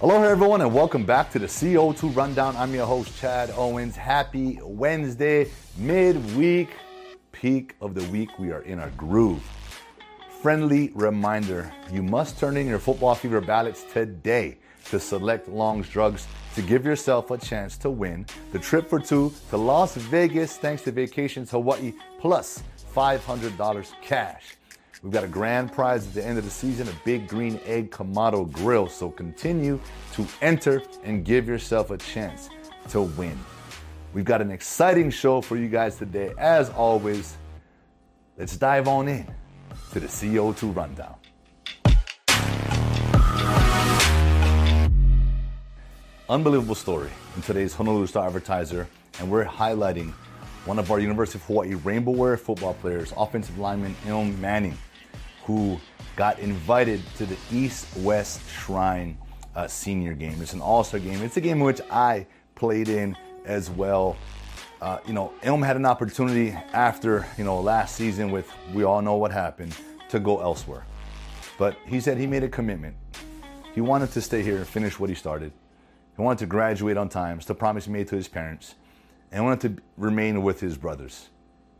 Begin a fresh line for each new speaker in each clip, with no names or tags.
Hello, everyone, and welcome back to the CO2 Rundown. I'm your host, Chad Owens. Happy Wednesday, midweek, peak of the week. We are in our groove. Friendly reminder you must turn in your football fever ballots today to select Long's Drugs to give yourself a chance to win the trip for two to Las Vegas thanks to Vacations Hawaii plus $500 cash. We've got a grand prize at the end of the season, a big green egg Kamado grill. So continue to enter and give yourself a chance to win. We've got an exciting show for you guys today. As always, let's dive on in to the CO2 rundown. Unbelievable story in today's Honolulu Star Advertiser, and we're highlighting one of our University of Hawaii Rainbow Warrior football players, offensive lineman Ilm Manning, who got invited to the East West Shrine uh, Senior Game. It's an All-Star game. It's a game in which I played in as well. Uh, you know, Ilm had an opportunity after you know last season with we all know what happened to go elsewhere, but he said he made a commitment. He wanted to stay here and finish what he started. He wanted to graduate on time. It's the promise he made to his parents. And wanted to remain with his brothers.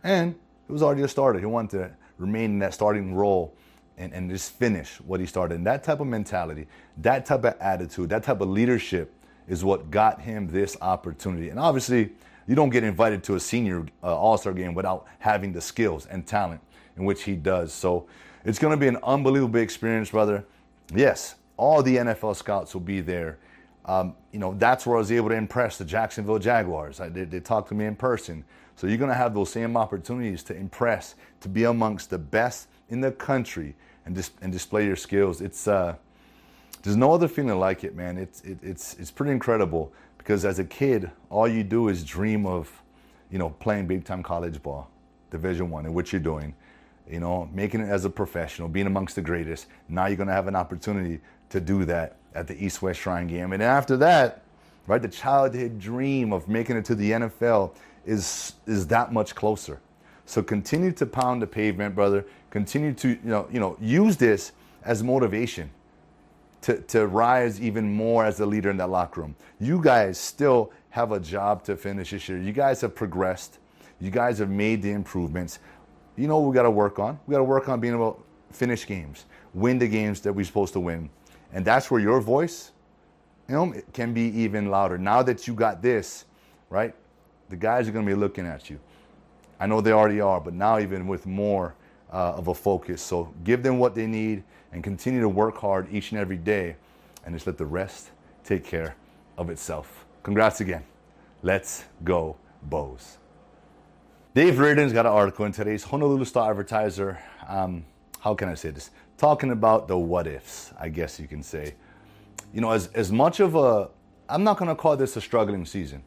And it was already a starter. He wanted to remain in that starting role and, and just finish what he started. And that type of mentality, that type of attitude, that type of leadership is what got him this opportunity. And obviously, you don't get invited to a senior uh, All Star game without having the skills and talent in which he does. So it's going to be an unbelievable experience, brother. Yes, all the NFL scouts will be there um, you know, that's where I was able to impress the Jacksonville Jaguars. I, they, they talked to me in person. So you're going to have those same opportunities to impress, to be amongst the best in the country and, dis- and display your skills. It's, uh, there's no other feeling like it, man. It's, it, it's, it's pretty incredible because as a kid, all you do is dream of, you know, playing big time college ball, Division One, and what you're doing, you know, making it as a professional, being amongst the greatest. Now you're going to have an opportunity to do that at the East West Shrine game. And after that, right, the childhood dream of making it to the NFL is is that much closer. So continue to pound the pavement, brother. Continue to you know you know use this as motivation to, to rise even more as a leader in that locker room. You guys still have a job to finish this year. You guys have progressed. You guys have made the improvements. You know what we got to work on? We got to work on being able to finish games, win the games that we're supposed to win. And that's where your voice, you know, can be even louder. Now that you got this, right? The guys are going to be looking at you. I know they already are, but now even with more uh, of a focus. So give them what they need and continue to work hard each and every day and just let the rest take care of itself. Congrats again. Let's go, Bows. Dave Reardon's got an article in today's Honolulu Star Advertiser. Um, how can I say this? talking about the what ifs, I guess you can say. You know, as, as much of a, I'm not going to call this a struggling season.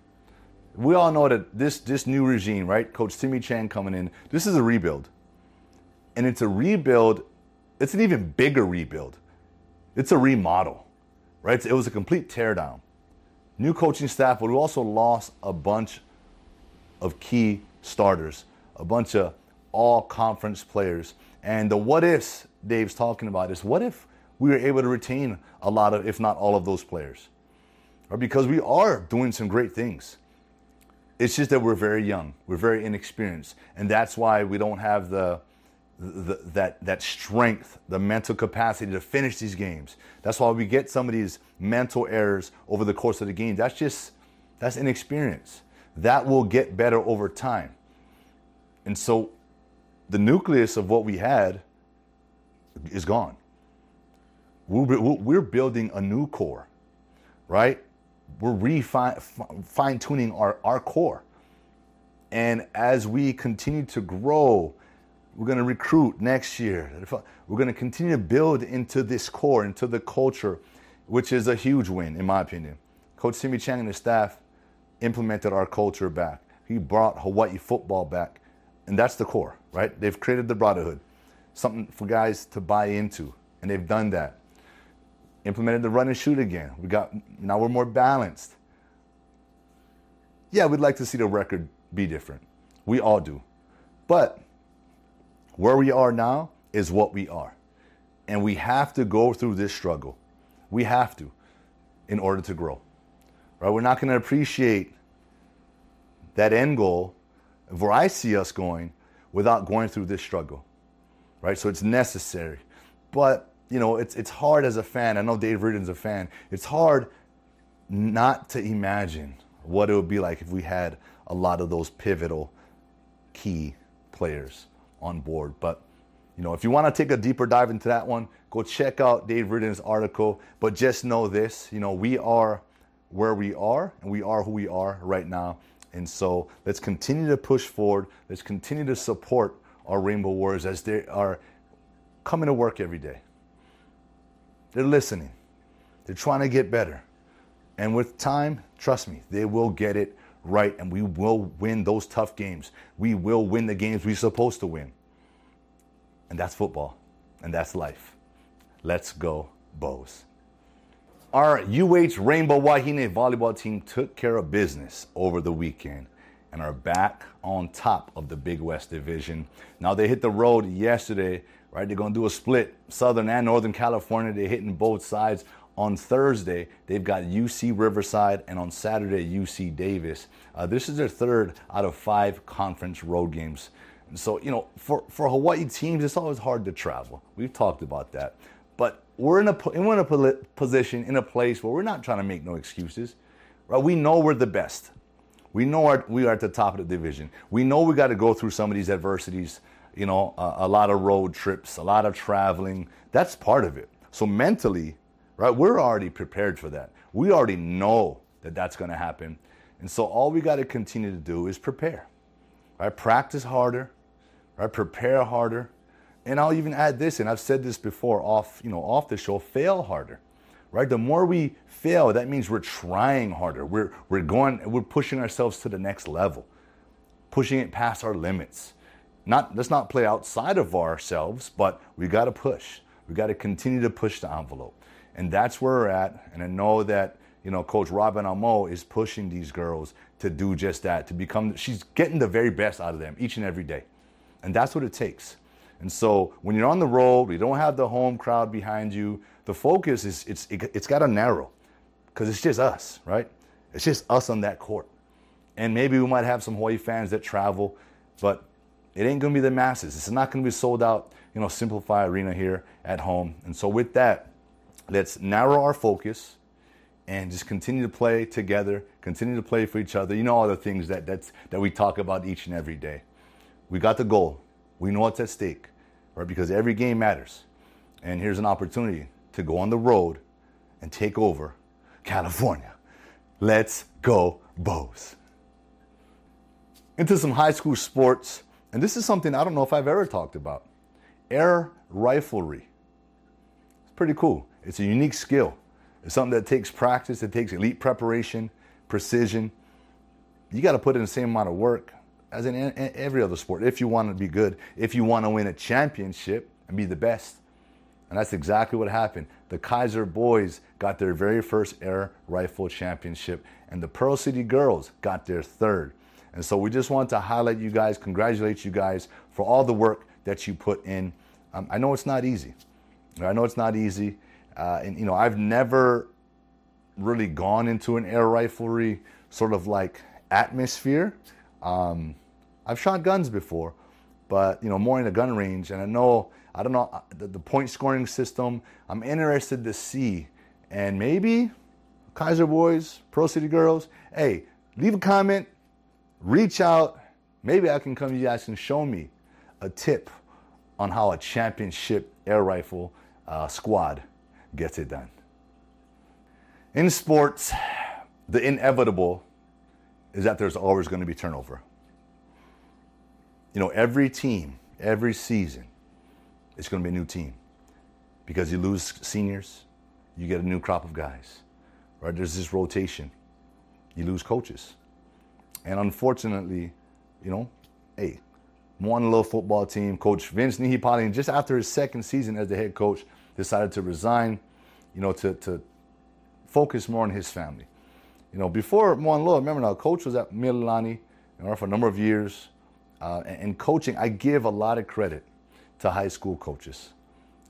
We all know that this, this new regime, right? Coach Timmy Chang coming in, this is a rebuild. And it's a rebuild, it's an even bigger rebuild. It's a remodel, right? It was a complete teardown. New coaching staff, but we also lost a bunch of key starters, a bunch of all conference players. And the what ifs Dave's talking about is what if we were able to retain a lot of, if not all of those players? Or because we are doing some great things. It's just that we're very young, we're very inexperienced, and that's why we don't have the, the, that that strength, the mental capacity to finish these games. That's why we get some of these mental errors over the course of the game. That's just that's inexperience. That will get better over time. And so the nucleus of what we had is gone. We're building a new core, right? We're refine, fine tuning our, our core. And as we continue to grow, we're going to recruit next year. We're going to continue to build into this core, into the culture, which is a huge win, in my opinion. Coach Timmy Chang and his staff implemented our culture back. He brought Hawaii football back, and that's the core, right? They've created the brotherhood something for guys to buy into, and they've done that. Implemented the run and shoot again. We got now we're more balanced. Yeah, we'd like to see the record be different. We all do. But where we are now is what we are. And we have to go through this struggle. We have to. in order to grow. Right? We're not going to appreciate that end goal of where I see us going without going through this struggle. Right? So it's necessary. But, you know, it's it's hard as a fan. I know Dave Reardon's a fan. It's hard not to imagine what it would be like if we had a lot of those pivotal key players on board. But you know, if you want to take a deeper dive into that one, go check out Dave Reardon's article. But just know this, you know, we are where we are and we are who we are right now. And so let's continue to push forward. Let's continue to support our Rainbow Warriors as they are coming to work every day. They're listening. They're trying to get better. And with time, trust me, they will get it right and we will win those tough games. We will win the games we're supposed to win. And that's football. And that's life. Let's go, Bows. Our UH Rainbow Wahine volleyball team took care of business over the weekend and are back on top of the Big West Division. Now they hit the road yesterday, right? They're gonna do a split, Southern and Northern California. They're hitting both sides on Thursday, they've got UC Riverside, and on Saturday, UC Davis. Uh, this is their third out of five conference road games. And so, you know, for, for Hawaii teams, it's always hard to travel. We've talked about that. But we're in a, we're in a position, in a place where we're not trying to make no excuses. Right? We know we're the best. We know our, we are at the top of the division. We know we got to go through some of these adversities, you know, a, a lot of road trips, a lot of traveling. That's part of it. So mentally, right? We're already prepared for that. We already know that that's going to happen. And so all we got to continue to do is prepare, right? Practice harder, right? Prepare harder. And I'll even add this, and I've said this before off, you know, off the show, fail harder, right? The more we fail, that means we're trying harder. We're, we're going, we're pushing ourselves to the next level, pushing it past our limits. Not, let's not play outside of ourselves, but we got to push. We got to continue to push the envelope. And that's where we're at. And I know that, you know, Coach Robin Amo is pushing these girls to do just that, to become, she's getting the very best out of them each and every day. And that's what it takes. And so when you're on the road, you don't have the home crowd behind you, the focus is, it's, it, it's got to narrow because it's just us, right? It's just us on that court. And maybe we might have some Hawaii fans that travel, but it ain't going to be the masses. It's not going to be sold out, you know, SimpliFi Arena here at home. And so with that, let's narrow our focus and just continue to play together, continue to play for each other. You know all the things that that's, that we talk about each and every day. We got the goal. We know what's at stake, right? Because every game matters. And here's an opportunity to go on the road and take over California. Let's go, Bows. Into some high school sports, and this is something I don't know if I've ever talked about air riflery. It's pretty cool. It's a unique skill. It's something that takes practice, it takes elite preparation, precision. You got to put in the same amount of work as in every other sport if you want to be good, if you want to win a championship and be the best. And that's exactly what happened. The Kaiser boys got their very first air rifle championship, and the Pearl City girls got their third. And so we just want to highlight you guys, congratulate you guys for all the work that you put in. Um, I know it's not easy. I know it's not easy. Uh, and you know, I've never really gone into an air riflery sort of like atmosphere. Um, I've shot guns before, but you know, more in a gun range. And I know, I don't know, uh, the, the point scoring system. I'm interested to see, and maybe Kaiser boys, Pearl City girls. Hey, leave a comment, reach out. Maybe I can come to you guys and show me a tip on how a championship air rifle uh, squad gets it done. In sports, the inevitable is that there's always going to be turnover. You know, every team, every season, it's going to be a new team because you lose seniors, you get a new crop of guys, right? There's this rotation. You lose coaches. And unfortunately, you know, hey, little football team, Coach Vince Nihipali, just after his second season as the head coach, decided to resign, you know, to, to focus more on his family. You know, before Moanalua, remember now, coach was at Mililani you know, for a number of years. Uh, and, coaching, I give a lot of credit to high school coaches.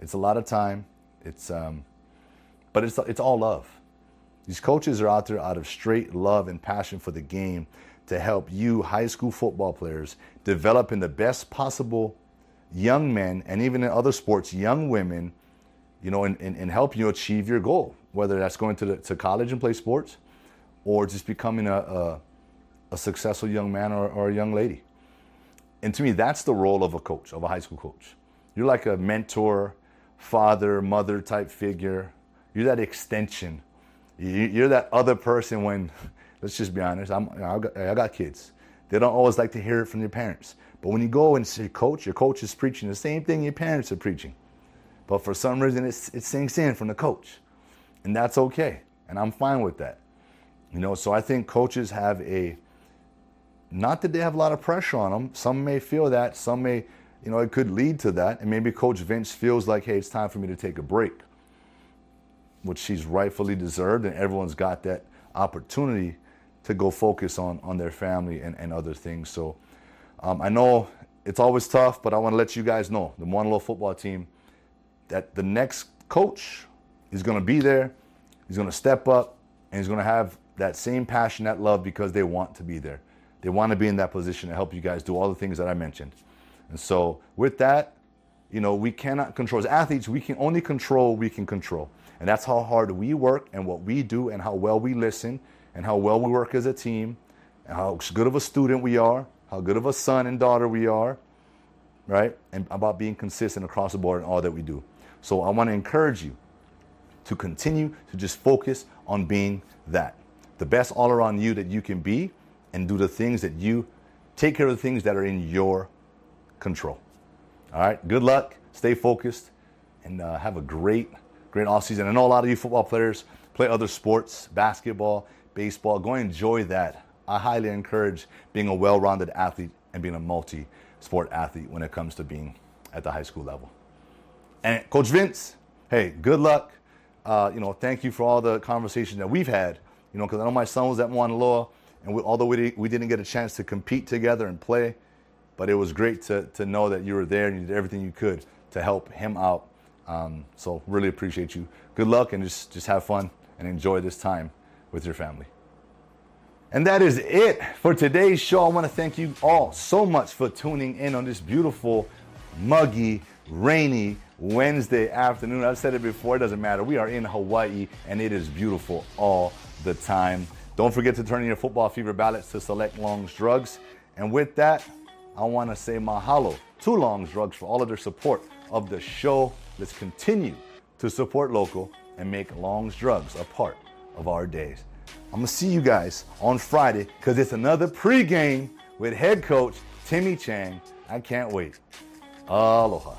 It's a lot of time. It's, um, but it's, it's all love. These coaches are out there out of straight love and passion for the game to help you, high school football players, develop in the best possible young men and even in other sports, young women, you know, and, and, and help you achieve your goal, whether that's going to, the, to college and play sports or just becoming a, a, a successful young man or, or a young lady. And to me, that's the role of a coach, of a high school coach. You're like a mentor, father, mother type figure. You're that extension. You're that other person when, let's just be honest, I'm, I got, kids. They don't always like to hear it from their parents. But when you go and say, coach, your coach is preaching the same thing your parents are preaching. But for some reason, it sinks in from the coach. And that's okay. And I'm fine with that. You know, so I think coaches have a, not that they have a lot of pressure on them. Some may feel that. Some may, you know, it could lead to that. And maybe Coach Vince feels like, hey, it's time for me to take a break, which she's rightfully deserved. And everyone's got that opportunity to go focus on, on their family and, and other things. So um, I know it's always tough, but I want to let you guys know the Moanalua football team that the next coach is going to be there. He's going to step up and he's going to have that same passion, that love because they want to be there. They want to be in that position to help you guys do all the things that I mentioned. And so, with that, you know, we cannot control. As athletes, we can only control we can control. And that's how hard we work and what we do and how well we listen and how well we work as a team and how good of a student we are how good of a son and daughter we are, right? And about being consistent across the board in all that we do. So I want to encourage you to continue to just focus on being that. The best all around you that you can be and do the things that you take care of the things that are in your control. All right, good luck, stay focused, and uh, have a great, great off season. I know a lot of you football players play other sports, basketball, baseball. Go enjoy that. I highly encourage being a well rounded athlete and being a multi sport athlete when it comes to being at the high school level. And Coach Vince, hey, good luck. Uh, you know, thank you for all the conversations that we've had. You know, because I know my son was at Moanalua, and we, although we, we didn't get a chance to compete together and play, but it was great to, to know that you were there and you did everything you could to help him out. Um, so really appreciate you. Good luck and just, just have fun and enjoy this time with your family. And that is it for today's show. I want to thank you all so much for tuning in on this beautiful, muggy, rainy Wednesday afternoon. I've said it before, it doesn't matter. We are in Hawaii and it is beautiful all the time. Don't forget to turn in your football fever ballots to select Long's Drugs. And with that, I want to say mahalo to Long's Drugs for all of their support of the show. Let's continue to support local and make Long's Drugs a part of our days. I'm going to see you guys on Friday because it's another pregame with head coach Timmy Chang. I can't wait. Aloha.